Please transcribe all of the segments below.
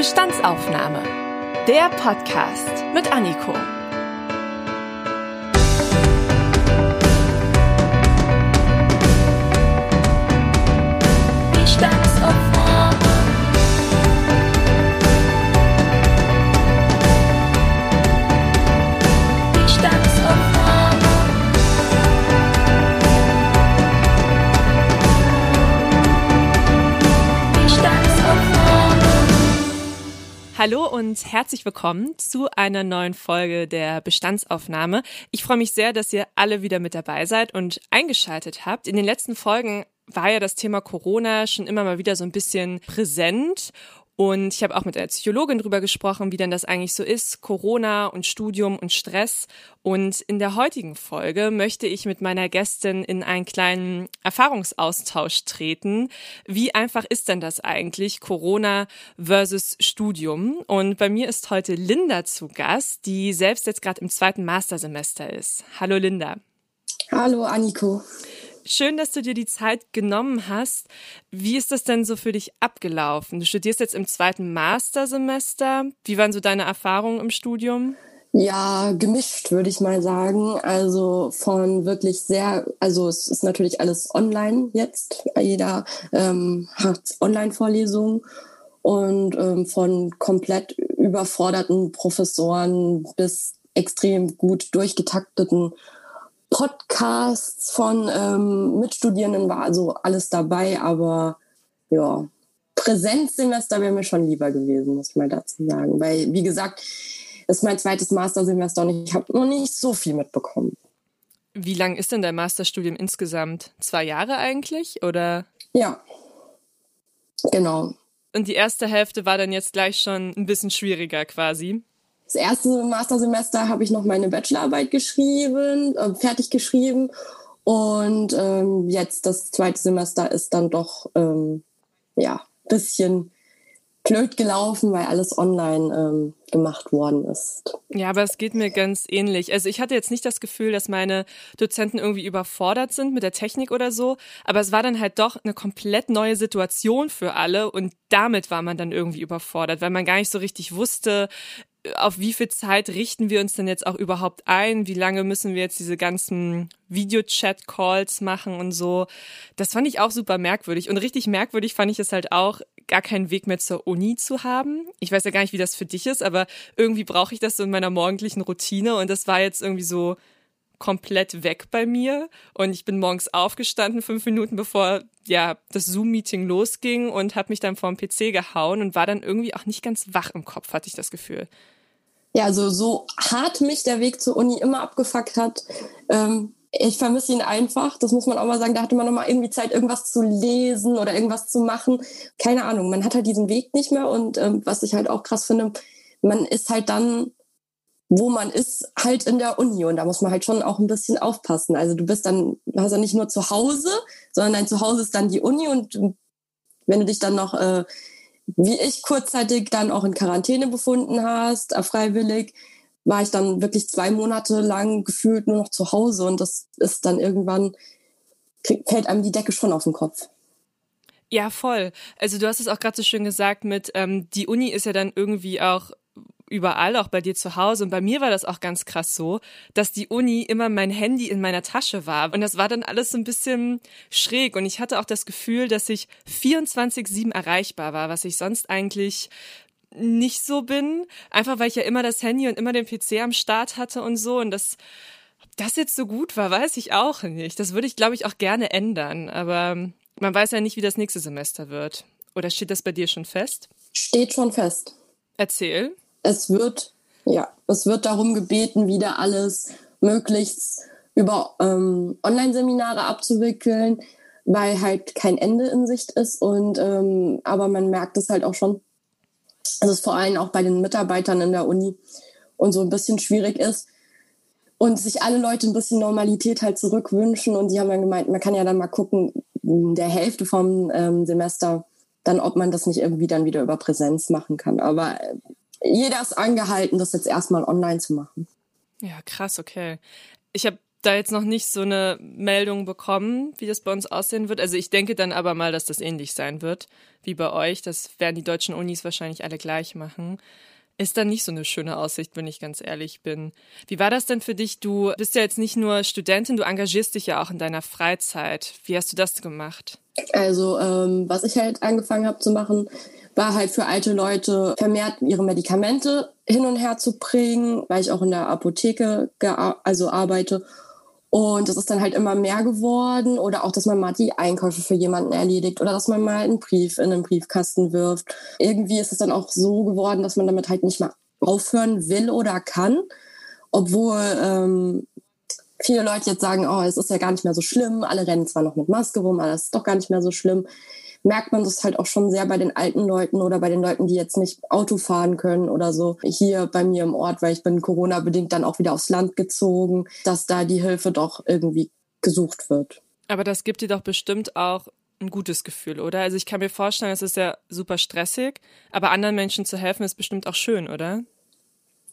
Bestandsaufnahme. Der Podcast mit Anniko. Hallo und herzlich willkommen zu einer neuen Folge der Bestandsaufnahme. Ich freue mich sehr, dass ihr alle wieder mit dabei seid und eingeschaltet habt. In den letzten Folgen war ja das Thema Corona schon immer mal wieder so ein bisschen präsent und ich habe auch mit einer Psychologin drüber gesprochen, wie denn das eigentlich so ist, Corona und Studium und Stress. Und in der heutigen Folge möchte ich mit meiner Gästin in einen kleinen Erfahrungsaustausch treten. Wie einfach ist denn das eigentlich, Corona versus Studium? Und bei mir ist heute Linda zu Gast, die selbst jetzt gerade im zweiten Mastersemester ist. Hallo Linda. Hallo Anniko. Schön, dass du dir die Zeit genommen hast. Wie ist das denn so für dich abgelaufen? Du studierst jetzt im zweiten Mastersemester. Wie waren so deine Erfahrungen im Studium? Ja, gemischt würde ich mal sagen. Also von wirklich sehr, also es ist natürlich alles online jetzt. Jeder ähm, hat Online-Vorlesungen und ähm, von komplett überforderten Professoren bis extrem gut durchgetakteten Podcasts von ähm, Mitstudierenden war also alles dabei, aber ja, Präsenzsemester wäre mir schon lieber gewesen, muss ich mal dazu sagen. Weil, wie gesagt, das ist mein zweites Mastersemester und ich habe noch nicht so viel mitbekommen. Wie lang ist denn dein Masterstudium insgesamt? Zwei Jahre eigentlich, oder? Ja, genau. Und die erste Hälfte war dann jetzt gleich schon ein bisschen schwieriger quasi. Das erste Mastersemester habe ich noch meine Bachelorarbeit geschrieben, äh, fertig geschrieben. Und ähm, jetzt das zweite Semester ist dann doch ähm, ja bisschen blöd gelaufen, weil alles online ähm, gemacht worden ist. Ja, aber es geht mir ganz ähnlich. Also ich hatte jetzt nicht das Gefühl, dass meine Dozenten irgendwie überfordert sind mit der Technik oder so, aber es war dann halt doch eine komplett neue Situation für alle und damit war man dann irgendwie überfordert, weil man gar nicht so richtig wusste, auf wie viel Zeit richten wir uns denn jetzt auch überhaupt ein? Wie lange müssen wir jetzt diese ganzen Video-Chat-Calls machen und so? Das fand ich auch super merkwürdig. Und richtig merkwürdig fand ich es halt auch, gar keinen Weg mehr zur Uni zu haben. Ich weiß ja gar nicht, wie das für dich ist, aber irgendwie brauche ich das so in meiner morgendlichen Routine. Und das war jetzt irgendwie so komplett weg bei mir. Und ich bin morgens aufgestanden, fünf Minuten bevor ja das Zoom-Meeting losging und habe mich dann vor dem PC gehauen und war dann irgendwie auch nicht ganz wach im Kopf, hatte ich das Gefühl. Ja, also so hart mich der Weg zur Uni immer abgefuckt hat. Ähm, ich vermisse ihn einfach. Das muss man auch mal sagen. Da hatte man noch mal irgendwie Zeit, irgendwas zu lesen oder irgendwas zu machen. Keine Ahnung. Man hat halt diesen Weg nicht mehr. Und ähm, was ich halt auch krass finde, man ist halt dann wo man ist, halt in der Uni. Und da muss man halt schon auch ein bisschen aufpassen. Also du bist dann, du hast ja nicht nur zu Hause, sondern dein Zuhause ist dann die Uni. Und wenn du dich dann noch, äh, wie ich kurzzeitig dann auch in Quarantäne befunden hast, äh, freiwillig, war ich dann wirklich zwei Monate lang gefühlt nur noch zu Hause. Und das ist dann irgendwann, fällt einem die Decke schon auf den Kopf. Ja, voll. Also du hast es auch gerade so schön gesagt mit, ähm, die Uni ist ja dann irgendwie auch überall, auch bei dir zu Hause. Und bei mir war das auch ganz krass so, dass die Uni immer mein Handy in meiner Tasche war. Und das war dann alles so ein bisschen schräg. Und ich hatte auch das Gefühl, dass ich 24-7 erreichbar war, was ich sonst eigentlich nicht so bin. Einfach weil ich ja immer das Handy und immer den PC am Start hatte und so. Und das, das jetzt so gut war, weiß ich auch nicht. Das würde ich, glaube ich, auch gerne ändern. Aber man weiß ja nicht, wie das nächste Semester wird. Oder steht das bei dir schon fest? Steht schon fest. Erzähl es wird, ja, es wird darum gebeten, wieder alles möglichst über ähm, Online-Seminare abzuwickeln, weil halt kein Ende in Sicht ist. Und ähm, aber man merkt es halt auch schon, dass es vor allem auch bei den Mitarbeitern in der Uni und so ein bisschen schwierig ist und sich alle Leute ein bisschen Normalität halt zurückwünschen. Und die haben dann gemeint, man kann ja dann mal gucken, in der Hälfte vom ähm, Semester, dann ob man das nicht irgendwie dann wieder über Präsenz machen kann. Aber jeder ist angehalten, das jetzt erstmal online zu machen. Ja, krass, okay. Ich habe da jetzt noch nicht so eine Meldung bekommen, wie das bei uns aussehen wird. Also ich denke dann aber mal, dass das ähnlich sein wird wie bei euch. Das werden die deutschen Unis wahrscheinlich alle gleich machen. Ist dann nicht so eine schöne Aussicht, wenn ich ganz ehrlich bin. Wie war das denn für dich? Du bist ja jetzt nicht nur Studentin, du engagierst dich ja auch in deiner Freizeit. Wie hast du das gemacht? Also ähm, was ich halt angefangen habe zu machen, war halt für alte Leute vermehrt ihre Medikamente hin und her zu bringen, weil ich auch in der Apotheke also arbeite und das ist dann halt immer mehr geworden oder auch, dass man mal die Einkäufe für jemanden erledigt oder dass man mal einen Brief in einen Briefkasten wirft. Irgendwie ist es dann auch so geworden, dass man damit halt nicht mehr aufhören will oder kann, obwohl ähm, viele Leute jetzt sagen, oh, es ist ja gar nicht mehr so schlimm, alle rennen zwar noch mit Maske rum, aber es ist doch gar nicht mehr so schlimm merkt man das halt auch schon sehr bei den alten Leuten oder bei den Leuten, die jetzt nicht Auto fahren können oder so. Hier bei mir im Ort, weil ich bin Corona-bedingt dann auch wieder aufs Land gezogen, dass da die Hilfe doch irgendwie gesucht wird. Aber das gibt dir doch bestimmt auch ein gutes Gefühl, oder? Also ich kann mir vorstellen, es ist ja super stressig, aber anderen Menschen zu helfen ist bestimmt auch schön, oder?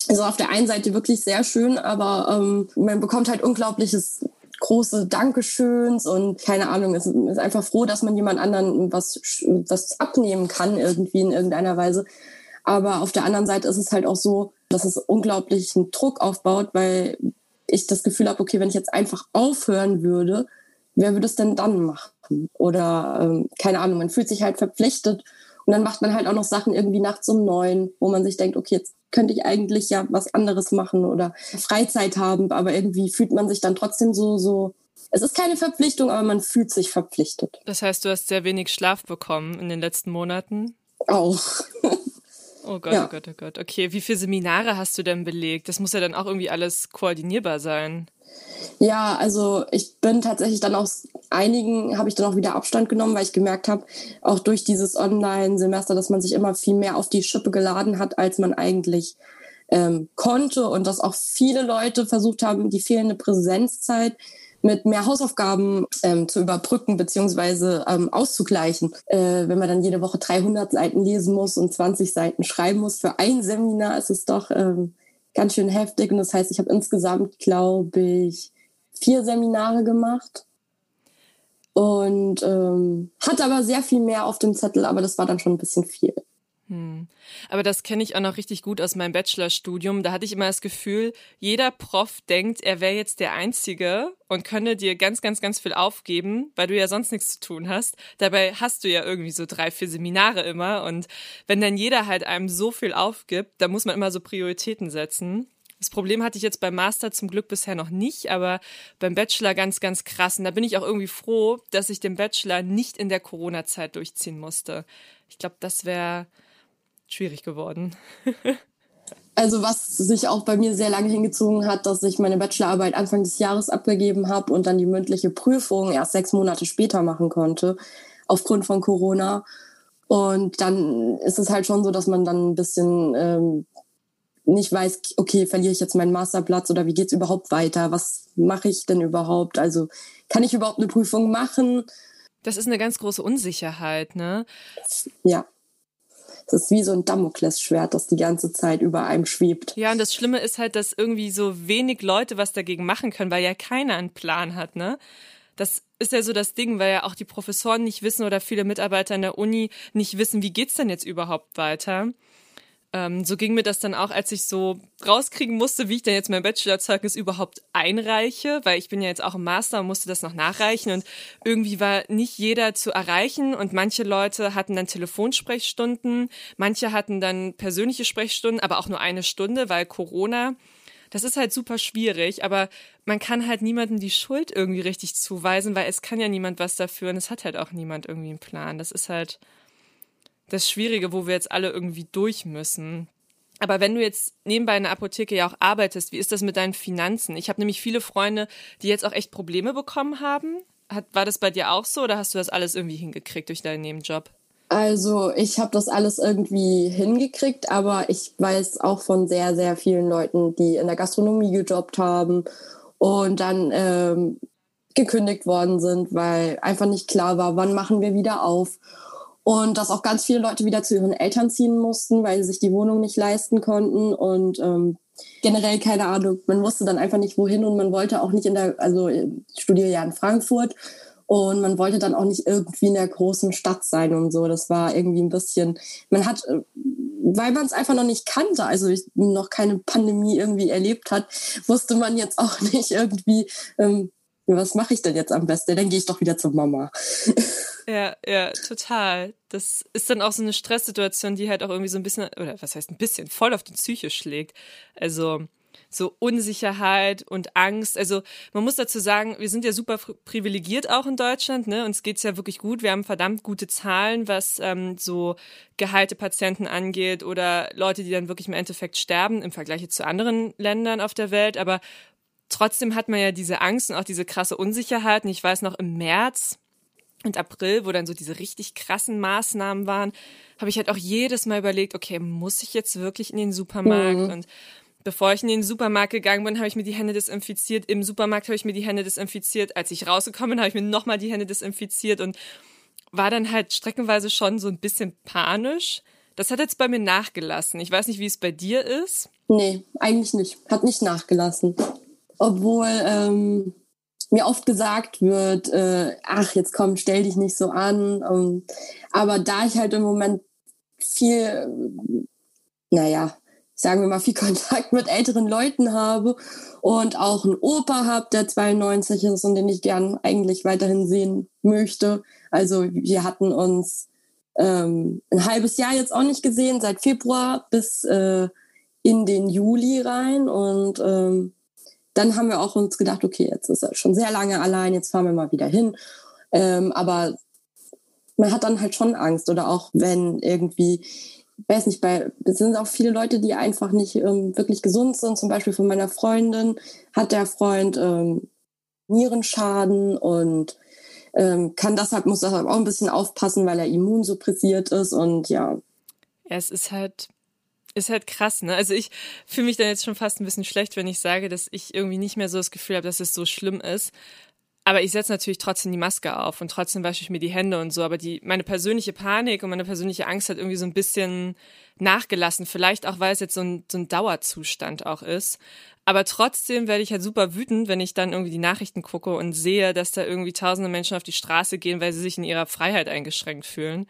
Also auf der einen Seite wirklich sehr schön, aber ähm, man bekommt halt unglaubliches große Dankeschöns und keine Ahnung, es ist einfach froh, dass man jemand anderen was, was abnehmen kann irgendwie in irgendeiner Weise. Aber auf der anderen Seite ist es halt auch so, dass es unglaublichen Druck aufbaut, weil ich das Gefühl habe, okay, wenn ich jetzt einfach aufhören würde, wer würde es denn dann machen? Oder ähm, keine Ahnung, man fühlt sich halt verpflichtet und dann macht man halt auch noch Sachen irgendwie nachts um neun, wo man sich denkt, okay, jetzt könnte ich eigentlich ja was anderes machen oder Freizeit haben, aber irgendwie fühlt man sich dann trotzdem so, so, es ist keine Verpflichtung, aber man fühlt sich verpflichtet. Das heißt, du hast sehr wenig Schlaf bekommen in den letzten Monaten? Auch. Oh Gott, ja. oh Gott, oh Gott. Okay, wie viele Seminare hast du denn belegt? Das muss ja dann auch irgendwie alles koordinierbar sein. Ja, also ich bin tatsächlich dann aus einigen habe ich dann auch wieder Abstand genommen, weil ich gemerkt habe, auch durch dieses Online-Semester, dass man sich immer viel mehr auf die Schippe geladen hat, als man eigentlich ähm, konnte und dass auch viele Leute versucht haben, die fehlende Präsenzzeit mit mehr Hausaufgaben ähm, zu überbrücken beziehungsweise ähm, auszugleichen. Äh, wenn man dann jede Woche 300 Seiten lesen muss und 20 Seiten schreiben muss für ein Seminar, ist es doch ähm, ganz schön heftig. Und das heißt, ich habe insgesamt, glaube ich, vier Seminare gemacht und ähm, hatte aber sehr viel mehr auf dem Zettel, aber das war dann schon ein bisschen viel. Hm. Aber das kenne ich auch noch richtig gut aus meinem Bachelorstudium. Da hatte ich immer das Gefühl, jeder Prof denkt, er wäre jetzt der Einzige und könne dir ganz, ganz, ganz viel aufgeben, weil du ja sonst nichts zu tun hast. Dabei hast du ja irgendwie so drei, vier Seminare immer. Und wenn dann jeder halt einem so viel aufgibt, dann muss man immer so Prioritäten setzen. Das Problem hatte ich jetzt beim Master zum Glück bisher noch nicht, aber beim Bachelor ganz, ganz krass. Und da bin ich auch irgendwie froh, dass ich den Bachelor nicht in der Corona-Zeit durchziehen musste. Ich glaube, das wäre schwierig geworden. also was sich auch bei mir sehr lange hingezogen hat, dass ich meine Bachelorarbeit Anfang des Jahres abgegeben habe und dann die mündliche Prüfung erst sechs Monate später machen konnte, aufgrund von Corona. Und dann ist es halt schon so, dass man dann ein bisschen ähm, nicht weiß, okay, verliere ich jetzt meinen Masterplatz oder wie geht's überhaupt weiter? Was mache ich denn überhaupt? Also kann ich überhaupt eine Prüfung machen? Das ist eine ganz große Unsicherheit, ne? Ja. Es ist wie so ein Damoklesschwert, das die ganze Zeit über einem schwebt. Ja, und das Schlimme ist halt, dass irgendwie so wenig Leute was dagegen machen können, weil ja keiner einen Plan hat, ne? Das ist ja so das Ding, weil ja auch die Professoren nicht wissen oder viele Mitarbeiter in der Uni nicht wissen, wie geht's denn jetzt überhaupt weiter? Ähm, so ging mir das dann auch, als ich so rauskriegen musste, wie ich denn jetzt mein Bachelorzeugnis überhaupt einreiche, weil ich bin ja jetzt auch im Master und musste das noch nachreichen und irgendwie war nicht jeder zu erreichen und manche Leute hatten dann Telefonsprechstunden, manche hatten dann persönliche Sprechstunden, aber auch nur eine Stunde, weil Corona. Das ist halt super schwierig, aber man kann halt niemandem die Schuld irgendwie richtig zuweisen, weil es kann ja niemand was dafür und es hat halt auch niemand irgendwie einen Plan. Das ist halt, das Schwierige, wo wir jetzt alle irgendwie durch müssen. Aber wenn du jetzt nebenbei in der Apotheke ja auch arbeitest, wie ist das mit deinen Finanzen? Ich habe nämlich viele Freunde, die jetzt auch echt Probleme bekommen haben. Hat, war das bei dir auch so oder hast du das alles irgendwie hingekriegt durch deinen Nebenjob? Also ich habe das alles irgendwie hingekriegt, aber ich weiß auch von sehr, sehr vielen Leuten, die in der Gastronomie gejobbt haben und dann ähm, gekündigt worden sind, weil einfach nicht klar war, wann machen wir wieder auf. Und dass auch ganz viele Leute wieder zu ihren Eltern ziehen mussten, weil sie sich die Wohnung nicht leisten konnten. Und ähm, generell keine Ahnung. Man wusste dann einfach nicht wohin und man wollte auch nicht in der, also ich studiere ja in Frankfurt und man wollte dann auch nicht irgendwie in der großen Stadt sein und so. Das war irgendwie ein bisschen, man hat, weil man es einfach noch nicht kannte, also noch keine Pandemie irgendwie erlebt hat, wusste man jetzt auch nicht irgendwie, ähm, was mache ich denn jetzt am besten? Dann gehe ich doch wieder zur Mama. Ja, ja, total. Das ist dann auch so eine Stresssituation, die halt auch irgendwie so ein bisschen, oder was heißt ein bisschen, voll auf die Psyche schlägt. Also so Unsicherheit und Angst. Also man muss dazu sagen, wir sind ja super privilegiert auch in Deutschland, ne? Uns geht's ja wirklich gut. Wir haben verdammt gute Zahlen, was ähm, so geheilte Patienten angeht oder Leute, die dann wirklich im Endeffekt sterben im Vergleich zu anderen Ländern auf der Welt. Aber trotzdem hat man ja diese Angst und auch diese krasse Unsicherheit. Und ich weiß noch im März und April, wo dann so diese richtig krassen Maßnahmen waren, habe ich halt auch jedes Mal überlegt, okay, muss ich jetzt wirklich in den Supermarkt? Mhm. Und bevor ich in den Supermarkt gegangen bin, habe ich mir die Hände desinfiziert. Im Supermarkt habe ich mir die Hände desinfiziert. Als ich rausgekommen bin, habe ich mir nochmal die Hände desinfiziert und war dann halt streckenweise schon so ein bisschen panisch. Das hat jetzt bei mir nachgelassen. Ich weiß nicht, wie es bei dir ist. Nee, eigentlich nicht. Hat nicht nachgelassen. Obwohl, ähm, mir oft gesagt wird, äh, ach, jetzt komm, stell dich nicht so an. Um, aber da ich halt im Moment viel, naja, sagen wir mal, viel Kontakt mit älteren Leuten habe und auch einen Opa habe, der 92 ist und den ich gern eigentlich weiterhin sehen möchte. Also wir hatten uns ähm, ein halbes Jahr jetzt auch nicht gesehen, seit Februar bis äh, in den Juli rein und ähm, dann haben wir auch uns gedacht, okay, jetzt ist er schon sehr lange allein, jetzt fahren wir mal wieder hin. Ähm, aber man hat dann halt schon Angst oder auch wenn irgendwie, weiß nicht, bei, es sind auch viele Leute, die einfach nicht ähm, wirklich gesund sind. Zum Beispiel von meiner Freundin hat der Freund ähm, Nierenschaden und ähm, kann deshalb, muss deshalb auch ein bisschen aufpassen, weil er immunsuppressiert ist und ja. Es ist halt ist halt krass, ne? Also ich fühle mich dann jetzt schon fast ein bisschen schlecht, wenn ich sage, dass ich irgendwie nicht mehr so das Gefühl habe, dass es so schlimm ist. Aber ich setze natürlich trotzdem die Maske auf und trotzdem wasche ich mir die Hände und so. Aber die, meine persönliche Panik und meine persönliche Angst hat irgendwie so ein bisschen nachgelassen. Vielleicht auch, weil es jetzt so ein, so ein Dauerzustand auch ist. Aber trotzdem werde ich halt super wütend, wenn ich dann irgendwie die Nachrichten gucke und sehe, dass da irgendwie tausende Menschen auf die Straße gehen, weil sie sich in ihrer Freiheit eingeschränkt fühlen.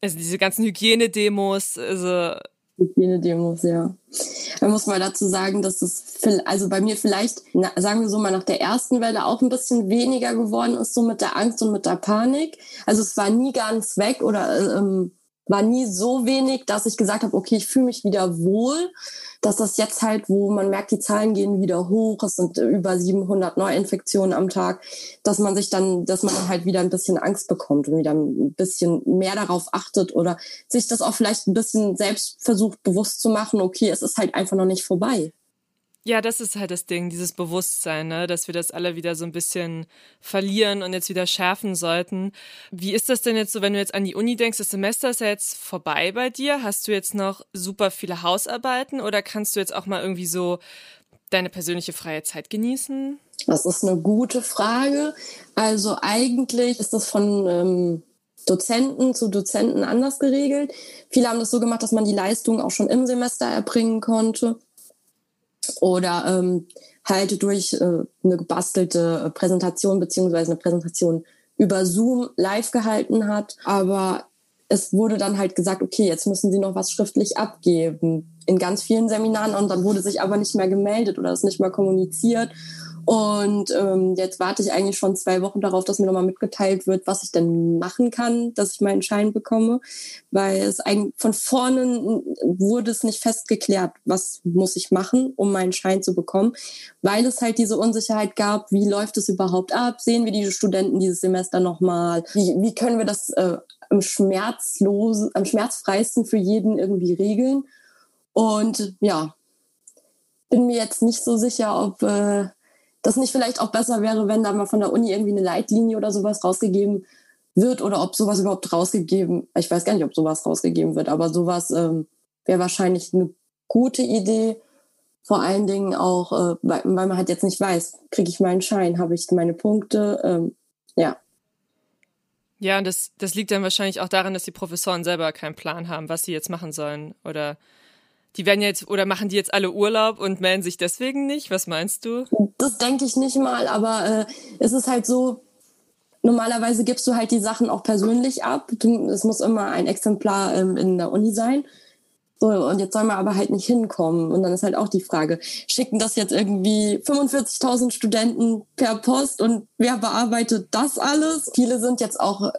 Also diese ganzen Hygienedemos, also Hygienedemos, ja. Man muss mal dazu sagen, dass es, also bei mir vielleicht, sagen wir so mal, nach der ersten Welle auch ein bisschen weniger geworden ist, so mit der Angst und mit der Panik. Also es war nie ganz weg oder ähm, war nie so wenig, dass ich gesagt habe, okay, ich fühle mich wieder wohl. Dass das jetzt halt, wo man merkt, die Zahlen gehen wieder hoch, es sind über 700 Neuinfektionen am Tag, dass man sich dann, dass man halt wieder ein bisschen Angst bekommt und wieder ein bisschen mehr darauf achtet oder sich das auch vielleicht ein bisschen selbst versucht bewusst zu machen, okay, es ist halt einfach noch nicht vorbei. Ja, das ist halt das Ding, dieses Bewusstsein, ne? dass wir das alle wieder so ein bisschen verlieren und jetzt wieder schärfen sollten. Wie ist das denn jetzt so, wenn du jetzt an die Uni denkst, das Semester ist ja jetzt vorbei bei dir? Hast du jetzt noch super viele Hausarbeiten oder kannst du jetzt auch mal irgendwie so deine persönliche freie Zeit genießen? Das ist eine gute Frage. Also eigentlich ist das von ähm, Dozenten zu Dozenten anders geregelt. Viele haben das so gemacht, dass man die Leistung auch schon im Semester erbringen konnte oder ähm, halt durch äh, eine gebastelte Präsentation beziehungsweise eine Präsentation über Zoom live gehalten hat. Aber es wurde dann halt gesagt, okay, jetzt müssen Sie noch was schriftlich abgeben in ganz vielen Seminaren und dann wurde sich aber nicht mehr gemeldet oder es nicht mehr kommuniziert. Und ähm, jetzt warte ich eigentlich schon zwei Wochen darauf, dass mir nochmal mitgeteilt wird, was ich denn machen kann, dass ich meinen Schein bekomme. Weil es ein, von vorne wurde es nicht festgeklärt, was muss ich machen, um meinen Schein zu bekommen. Weil es halt diese Unsicherheit gab, wie läuft es überhaupt ab? Sehen wir die Studenten dieses Semester nochmal? Wie, wie können wir das äh, am schmerzlos, am schmerzfreisten für jeden irgendwie regeln? Und ja, bin mir jetzt nicht so sicher, ob äh, das nicht vielleicht auch besser wäre, wenn da mal von der Uni irgendwie eine Leitlinie oder sowas rausgegeben wird oder ob sowas überhaupt rausgegeben, ich weiß gar nicht, ob sowas rausgegeben wird, aber sowas ähm, wäre wahrscheinlich eine gute Idee. Vor allen Dingen auch, äh, weil, man halt jetzt nicht weiß, kriege ich meinen Schein, habe ich meine Punkte, ähm, ja. Ja, und das, das liegt dann wahrscheinlich auch daran, dass die Professoren selber keinen Plan haben, was sie jetzt machen sollen oder Die werden jetzt oder machen die jetzt alle Urlaub und melden sich deswegen nicht? Was meinst du? Das denke ich nicht mal, aber äh, es ist halt so, normalerweise gibst du halt die Sachen auch persönlich ab. Du, es muss immer ein Exemplar ähm, in der Uni sein. So, und jetzt soll man aber halt nicht hinkommen. Und dann ist halt auch die Frage, schicken das jetzt irgendwie 45.000 Studenten per Post und wer bearbeitet das alles? Viele sind jetzt auch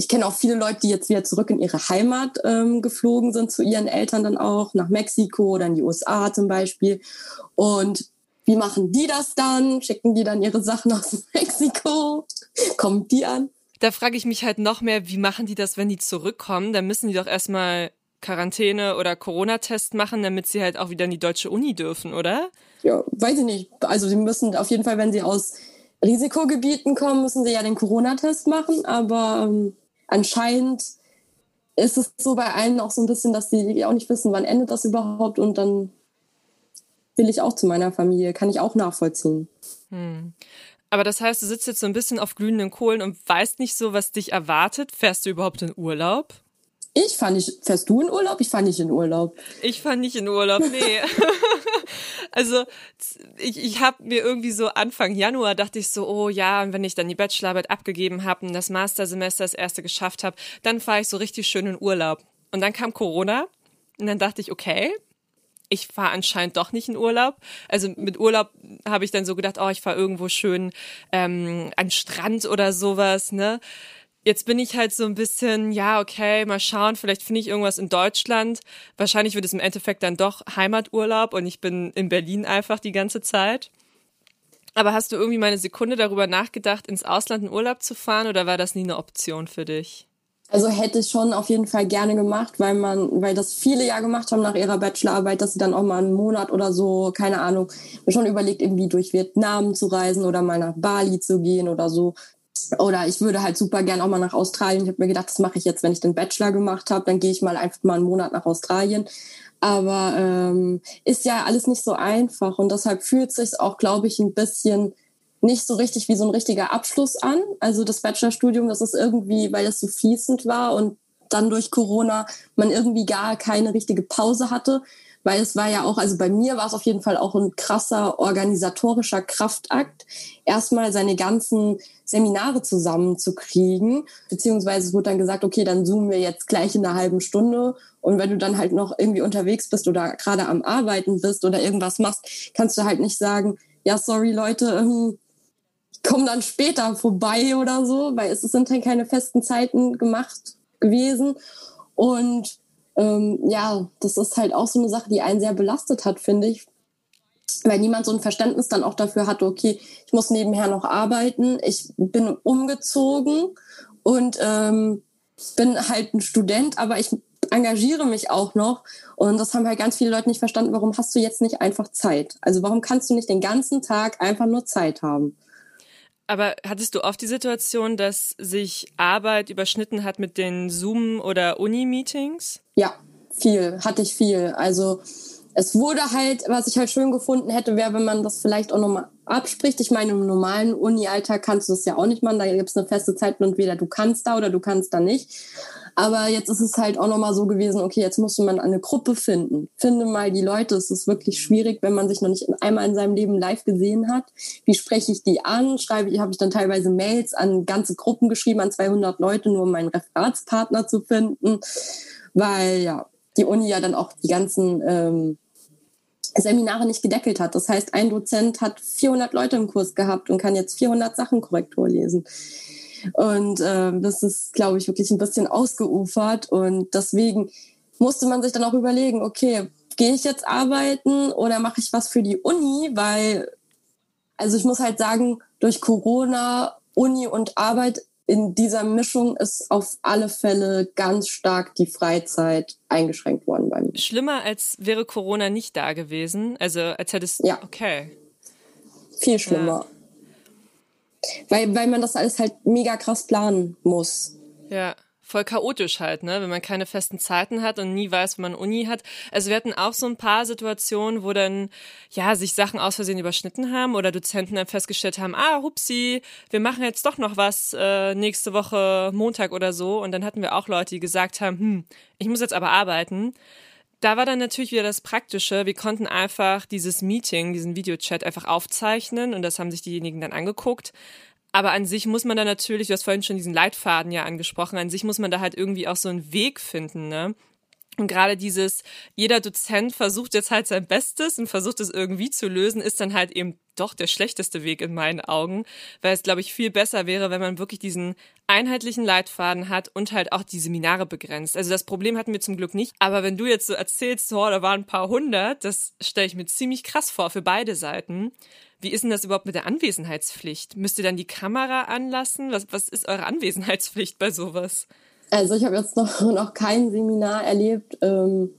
ich kenne auch viele Leute, die jetzt wieder zurück in ihre Heimat ähm, geflogen sind, zu ihren Eltern dann auch, nach Mexiko oder in die USA zum Beispiel. Und wie machen die das dann? Schicken die dann ihre Sachen aus Mexiko? Kommen die an? Da frage ich mich halt noch mehr, wie machen die das, wenn die zurückkommen? Dann müssen die doch erstmal Quarantäne oder Corona-Test machen, damit sie halt auch wieder in die deutsche Uni dürfen, oder? Ja, weiß ich nicht. Also sie müssen auf jeden Fall, wenn sie aus Risikogebieten kommen, müssen sie ja den Corona-Test machen, aber ähm, anscheinend ist es so bei allen auch so ein bisschen, dass die auch nicht wissen, wann endet das überhaupt und dann will ich auch zu meiner Familie, kann ich auch nachvollziehen. Hm. Aber das heißt, du sitzt jetzt so ein bisschen auf glühenden Kohlen und weißt nicht so, was dich erwartet. Fährst du überhaupt in Urlaub? Ich fahre nicht. Fährst du in Urlaub? Ich fahre nicht in Urlaub. Ich fahre nicht in Urlaub, nee. also ich, ich habe mir irgendwie so Anfang Januar dachte ich so, oh ja, und wenn ich dann die Bachelorarbeit abgegeben habe und das Mastersemester das erste geschafft habe, dann fahre ich so richtig schön in Urlaub. Und dann kam Corona und dann dachte ich, okay, ich fahre anscheinend doch nicht in Urlaub. Also mit Urlaub habe ich dann so gedacht, oh, ich fahre irgendwo schön ähm, an Strand oder sowas, ne? Jetzt bin ich halt so ein bisschen, ja, okay, mal schauen, vielleicht finde ich irgendwas in Deutschland. Wahrscheinlich wird es im Endeffekt dann doch Heimaturlaub und ich bin in Berlin einfach die ganze Zeit. Aber hast du irgendwie mal eine Sekunde darüber nachgedacht, ins Ausland in Urlaub zu fahren oder war das nie eine Option für dich? Also hätte ich schon auf jeden Fall gerne gemacht, weil man, weil das viele ja gemacht haben nach ihrer Bachelorarbeit, dass sie dann auch mal einen Monat oder so, keine Ahnung, schon überlegt, irgendwie durch Vietnam zu reisen oder mal nach Bali zu gehen oder so. Oder ich würde halt super gern auch mal nach Australien. Ich habe mir gedacht, das mache ich jetzt, wenn ich den Bachelor gemacht habe, dann gehe ich mal einfach mal einen Monat nach Australien. Aber ähm, ist ja alles nicht so einfach und deshalb fühlt sich auch, glaube ich, ein bisschen nicht so richtig wie so ein richtiger Abschluss an. Also das Bachelorstudium, das ist irgendwie, weil es so fließend war und dann durch Corona man irgendwie gar keine richtige Pause hatte, weil es war ja auch, also bei mir war es auf jeden Fall auch ein krasser organisatorischer Kraftakt, erstmal seine ganzen Seminare zusammenzukriegen, beziehungsweise es wurde dann gesagt, okay, dann zoomen wir jetzt gleich in einer halben Stunde und wenn du dann halt noch irgendwie unterwegs bist oder gerade am Arbeiten bist oder irgendwas machst, kannst du halt nicht sagen, ja, sorry Leute, ähm, komm dann später vorbei oder so, weil es sind halt keine festen Zeiten gemacht gewesen. Und ähm, ja, das ist halt auch so eine Sache, die einen sehr belastet hat, finde ich. Weil niemand so ein Verständnis dann auch dafür hatte, okay, ich muss nebenher noch arbeiten, ich bin umgezogen und ähm, bin halt ein Student, aber ich engagiere mich auch noch. Und das haben halt ganz viele Leute nicht verstanden. Warum hast du jetzt nicht einfach Zeit? Also warum kannst du nicht den ganzen Tag einfach nur Zeit haben? Aber hattest du oft die Situation, dass sich Arbeit überschnitten hat mit den Zoom- oder Uni-Meetings? Ja, viel, hatte ich viel. Also es wurde halt, was ich halt schön gefunden hätte, wäre, wenn man das vielleicht auch nochmal abspricht. Ich meine, im normalen Uni-Alltag kannst du das ja auch nicht machen. Da gibt es eine feste Zeit und entweder du kannst da oder du kannst da nicht. Aber jetzt ist es halt auch nochmal so gewesen, okay, jetzt musste man eine Gruppe finden. Finde mal die Leute. Es ist wirklich schwierig, wenn man sich noch nicht einmal in seinem Leben live gesehen hat. Wie spreche ich die an? Schreibe ich, habe ich dann teilweise Mails an ganze Gruppen geschrieben, an 200 Leute, nur um meinen Referatspartner zu finden. Weil ja, die Uni ja dann auch die ganzen ähm, Seminare nicht gedeckelt hat. Das heißt, ein Dozent hat 400 Leute im Kurs gehabt und kann jetzt 400 Sachen Korrektur lesen. Und äh, das ist, glaube ich, wirklich ein bisschen ausgeufert. Und deswegen musste man sich dann auch überlegen, okay, gehe ich jetzt arbeiten oder mache ich was für die Uni? Weil, also ich muss halt sagen, durch Corona, Uni und Arbeit in dieser Mischung ist auf alle Fälle ganz stark die Freizeit eingeschränkt worden bei mir. Schlimmer als wäre Corona nicht da gewesen. Also als hättest ja. okay. Viel schlimmer. Ja. Weil, weil man das alles halt mega krass planen muss. Ja, voll chaotisch halt, ne? Wenn man keine festen Zeiten hat und nie weiß, wo man Uni hat. Also wir hatten auch so ein paar Situationen, wo dann, ja, sich Sachen aus Versehen überschnitten haben oder Dozenten dann festgestellt haben, ah, hupsi, wir machen jetzt doch noch was äh, nächste Woche Montag oder so. Und dann hatten wir auch Leute, die gesagt haben, hm, ich muss jetzt aber arbeiten Da war dann natürlich wieder das Praktische. Wir konnten einfach dieses Meeting, diesen Videochat einfach aufzeichnen und das haben sich diejenigen dann angeguckt. Aber an sich muss man da natürlich, du hast vorhin schon diesen Leitfaden ja angesprochen, an sich muss man da halt irgendwie auch so einen Weg finden, ne? Und gerade dieses, jeder Dozent versucht jetzt halt sein Bestes und versucht es irgendwie zu lösen, ist dann halt eben doch der schlechteste Weg in meinen Augen, weil es, glaube ich, viel besser wäre, wenn man wirklich diesen einheitlichen Leitfaden hat und halt auch die Seminare begrenzt. Also das Problem hatten wir zum Glück nicht. Aber wenn du jetzt so erzählst, oh, da waren ein paar hundert, das stelle ich mir ziemlich krass vor für beide Seiten. Wie ist denn das überhaupt mit der Anwesenheitspflicht? Müsst ihr dann die Kamera anlassen? Was, was ist eure Anwesenheitspflicht bei sowas? Also ich habe jetzt noch, noch kein Seminar erlebt ähm,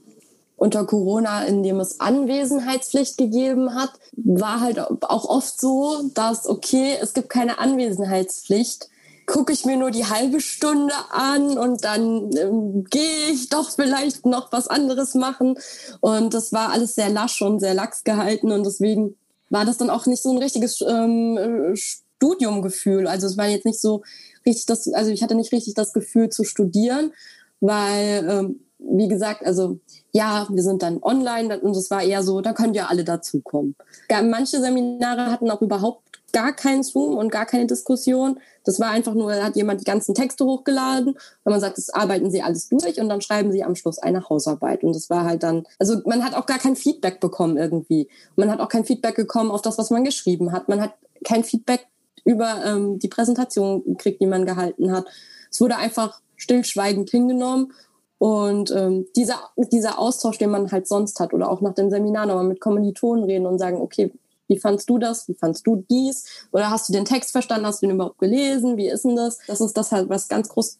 unter Corona, in dem es Anwesenheitspflicht gegeben hat. War halt auch oft so, dass, okay, es gibt keine Anwesenheitspflicht. Gucke ich mir nur die halbe Stunde an und dann ähm, gehe ich doch vielleicht noch was anderes machen. Und das war alles sehr lasch und sehr lax gehalten und deswegen war das dann auch nicht so ein richtiges ähm, Studiumgefühl. Also es war jetzt nicht so, richtig das, also ich hatte nicht richtig das Gefühl zu studieren, weil, ähm, wie gesagt, also ja, wir sind dann online und es war eher so, da können ja alle dazukommen. Manche Seminare hatten auch überhaupt gar keinen Zoom und gar keine Diskussion. Das war einfach nur, da hat jemand die ganzen Texte hochgeladen und man sagt, das arbeiten sie alles durch und dann schreiben sie am Schluss eine Hausarbeit. Und das war halt dann, also man hat auch gar kein Feedback bekommen irgendwie. Man hat auch kein Feedback bekommen auf das, was man geschrieben hat. Man hat kein Feedback über ähm, die Präsentation gekriegt, die man gehalten hat. Es wurde einfach stillschweigend hingenommen. Und ähm, dieser, dieser Austausch, den man halt sonst hat, oder auch nach dem Seminar nochmal mit Kommilitonen reden und sagen, okay, wie fandst du das? Wie fandst du dies? Oder hast du den Text verstanden? Hast du den überhaupt gelesen? Wie ist denn das? Das ist das halt, was ganz groß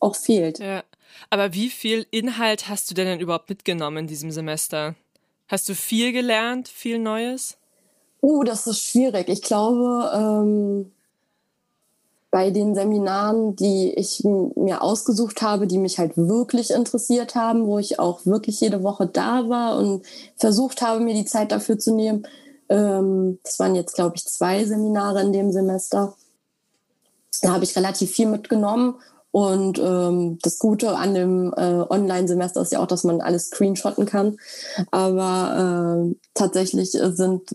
auch fehlt. Ja. Aber wie viel Inhalt hast du denn, denn überhaupt mitgenommen in diesem Semester? Hast du viel gelernt, viel Neues? Uh, das ist schwierig. Ich glaube, ähm, bei den Seminaren, die ich mir ausgesucht habe, die mich halt wirklich interessiert haben, wo ich auch wirklich jede Woche da war und versucht habe, mir die Zeit dafür zu nehmen. Ähm, das waren jetzt, glaube ich, zwei Seminare in dem Semester. Da habe ich relativ viel mitgenommen. Und ähm, das Gute an dem äh, Online-Semester ist ja auch, dass man alles screenshotten kann. Aber äh, tatsächlich sind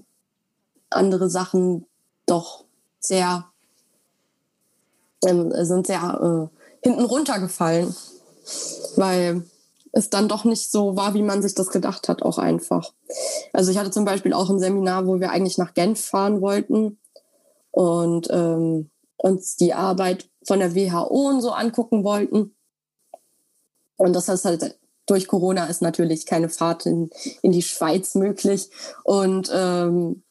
andere Sachen doch sehr, ähm, sind sehr äh, hinten runtergefallen, weil es dann doch nicht so war, wie man sich das gedacht hat, auch einfach. Also ich hatte zum Beispiel auch ein Seminar, wo wir eigentlich nach Genf fahren wollten und ähm, uns die Arbeit von der WHO und so angucken wollten. Und das heißt halt, durch Corona ist natürlich keine Fahrt in, in die Schweiz möglich. Und ähm,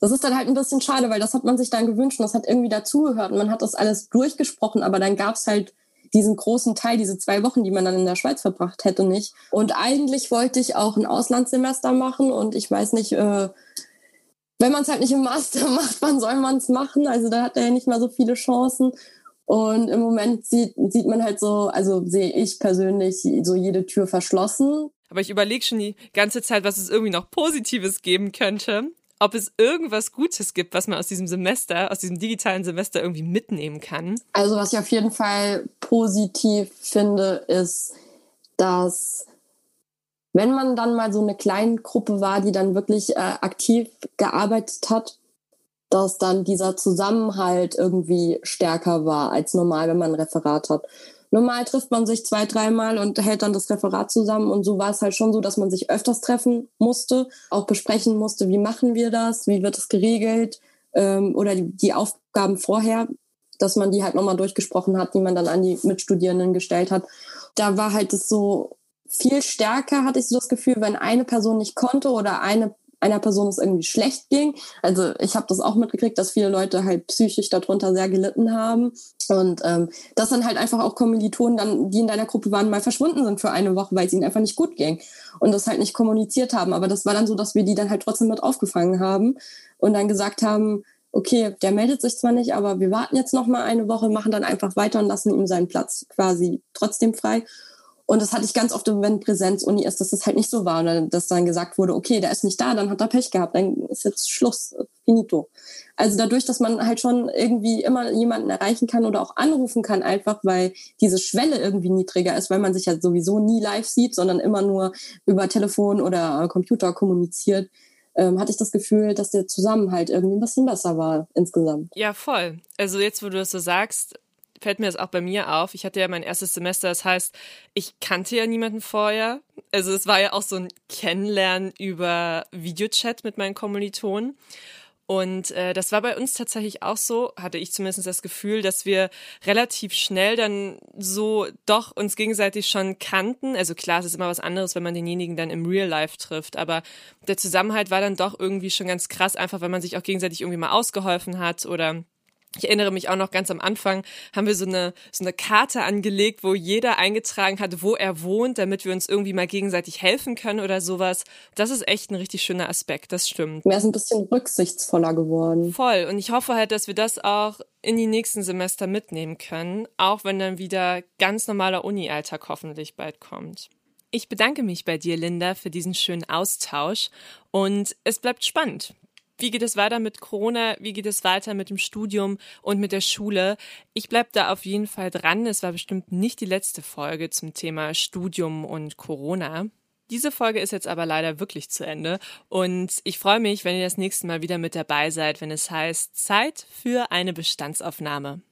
das ist dann halt ein bisschen schade, weil das hat man sich dann gewünscht und das hat irgendwie dazugehört und man hat das alles durchgesprochen, aber dann gab's halt diesen großen Teil, diese zwei Wochen, die man dann in der Schweiz verbracht hätte, nicht. Und eigentlich wollte ich auch ein Auslandssemester machen und ich weiß nicht, äh, wenn man es halt nicht im Master macht, wann soll man es machen? Also da hat er ja nicht mal so viele Chancen. Und im Moment sieht, sieht man halt so, also sehe ich persönlich so jede Tür verschlossen. Aber ich überlege schon die ganze Zeit, was es irgendwie noch Positives geben könnte ob es irgendwas Gutes gibt, was man aus diesem Semester, aus diesem digitalen Semester irgendwie mitnehmen kann. Also was ich auf jeden Fall positiv finde, ist, dass wenn man dann mal so eine kleine Gruppe war, die dann wirklich äh, aktiv gearbeitet hat, dass dann dieser Zusammenhalt irgendwie stärker war als normal, wenn man ein Referat hat. Normal trifft man sich zwei, dreimal und hält dann das Referat zusammen. Und so war es halt schon so, dass man sich öfters treffen musste, auch besprechen musste, wie machen wir das, wie wird es geregelt ähm, oder die, die Aufgaben vorher, dass man die halt nochmal durchgesprochen hat, die man dann an die Mitstudierenden gestellt hat. Da war halt es so viel stärker, hatte ich so das Gefühl, wenn eine Person nicht konnte oder eine einer Person es irgendwie schlecht ging. Also ich habe das auch mitgekriegt, dass viele Leute halt psychisch darunter sehr gelitten haben. Und ähm, dass dann halt einfach auch Kommilitonen dann, die in deiner Gruppe waren, mal verschwunden sind für eine Woche, weil es ihnen einfach nicht gut ging und das halt nicht kommuniziert haben. Aber das war dann so, dass wir die dann halt trotzdem mit aufgefangen haben und dann gesagt haben, okay, der meldet sich zwar nicht, aber wir warten jetzt noch mal eine Woche, machen dann einfach weiter und lassen ihm seinen Platz quasi trotzdem frei. Und das hatte ich ganz oft, wenn Präsenz-Uni ist, dass das halt nicht so war. Und dass dann gesagt wurde, okay, der ist nicht da, dann hat er Pech gehabt, dann ist jetzt Schluss, finito. Also dadurch, dass man halt schon irgendwie immer jemanden erreichen kann oder auch anrufen kann, einfach weil diese Schwelle irgendwie niedriger ist, weil man sich ja sowieso nie live sieht, sondern immer nur über Telefon oder Computer kommuniziert, ähm, hatte ich das Gefühl, dass der Zusammenhalt irgendwie ein bisschen besser war insgesamt. Ja, voll. Also jetzt, wo du das so sagst, fällt mir das auch bei mir auf. Ich hatte ja mein erstes Semester, das heißt, ich kannte ja niemanden vorher. Also es war ja auch so ein Kennenlernen über Videochat mit meinen Kommilitonen. Und äh, das war bei uns tatsächlich auch so, hatte ich zumindest das Gefühl, dass wir relativ schnell dann so doch uns gegenseitig schon kannten. Also klar, es ist immer was anderes, wenn man denjenigen dann im Real Life trifft, aber der Zusammenhalt war dann doch irgendwie schon ganz krass, einfach weil man sich auch gegenseitig irgendwie mal ausgeholfen hat oder ich erinnere mich auch noch ganz am Anfang, haben wir so eine, so eine Karte angelegt, wo jeder eingetragen hat, wo er wohnt, damit wir uns irgendwie mal gegenseitig helfen können oder sowas. Das ist echt ein richtig schöner Aspekt, das stimmt. Mehr ist ein bisschen rücksichtsvoller geworden. Voll. Und ich hoffe halt, dass wir das auch in die nächsten Semester mitnehmen können, auch wenn dann wieder ganz normaler Uni-Alltag hoffentlich bald kommt. Ich bedanke mich bei dir, Linda, für diesen schönen Austausch und es bleibt spannend. Wie geht es weiter mit Corona? Wie geht es weiter mit dem Studium und mit der Schule? Ich bleibe da auf jeden Fall dran. Es war bestimmt nicht die letzte Folge zum Thema Studium und Corona. Diese Folge ist jetzt aber leider wirklich zu Ende und ich freue mich, wenn ihr das nächste Mal wieder mit dabei seid, wenn es heißt Zeit für eine Bestandsaufnahme.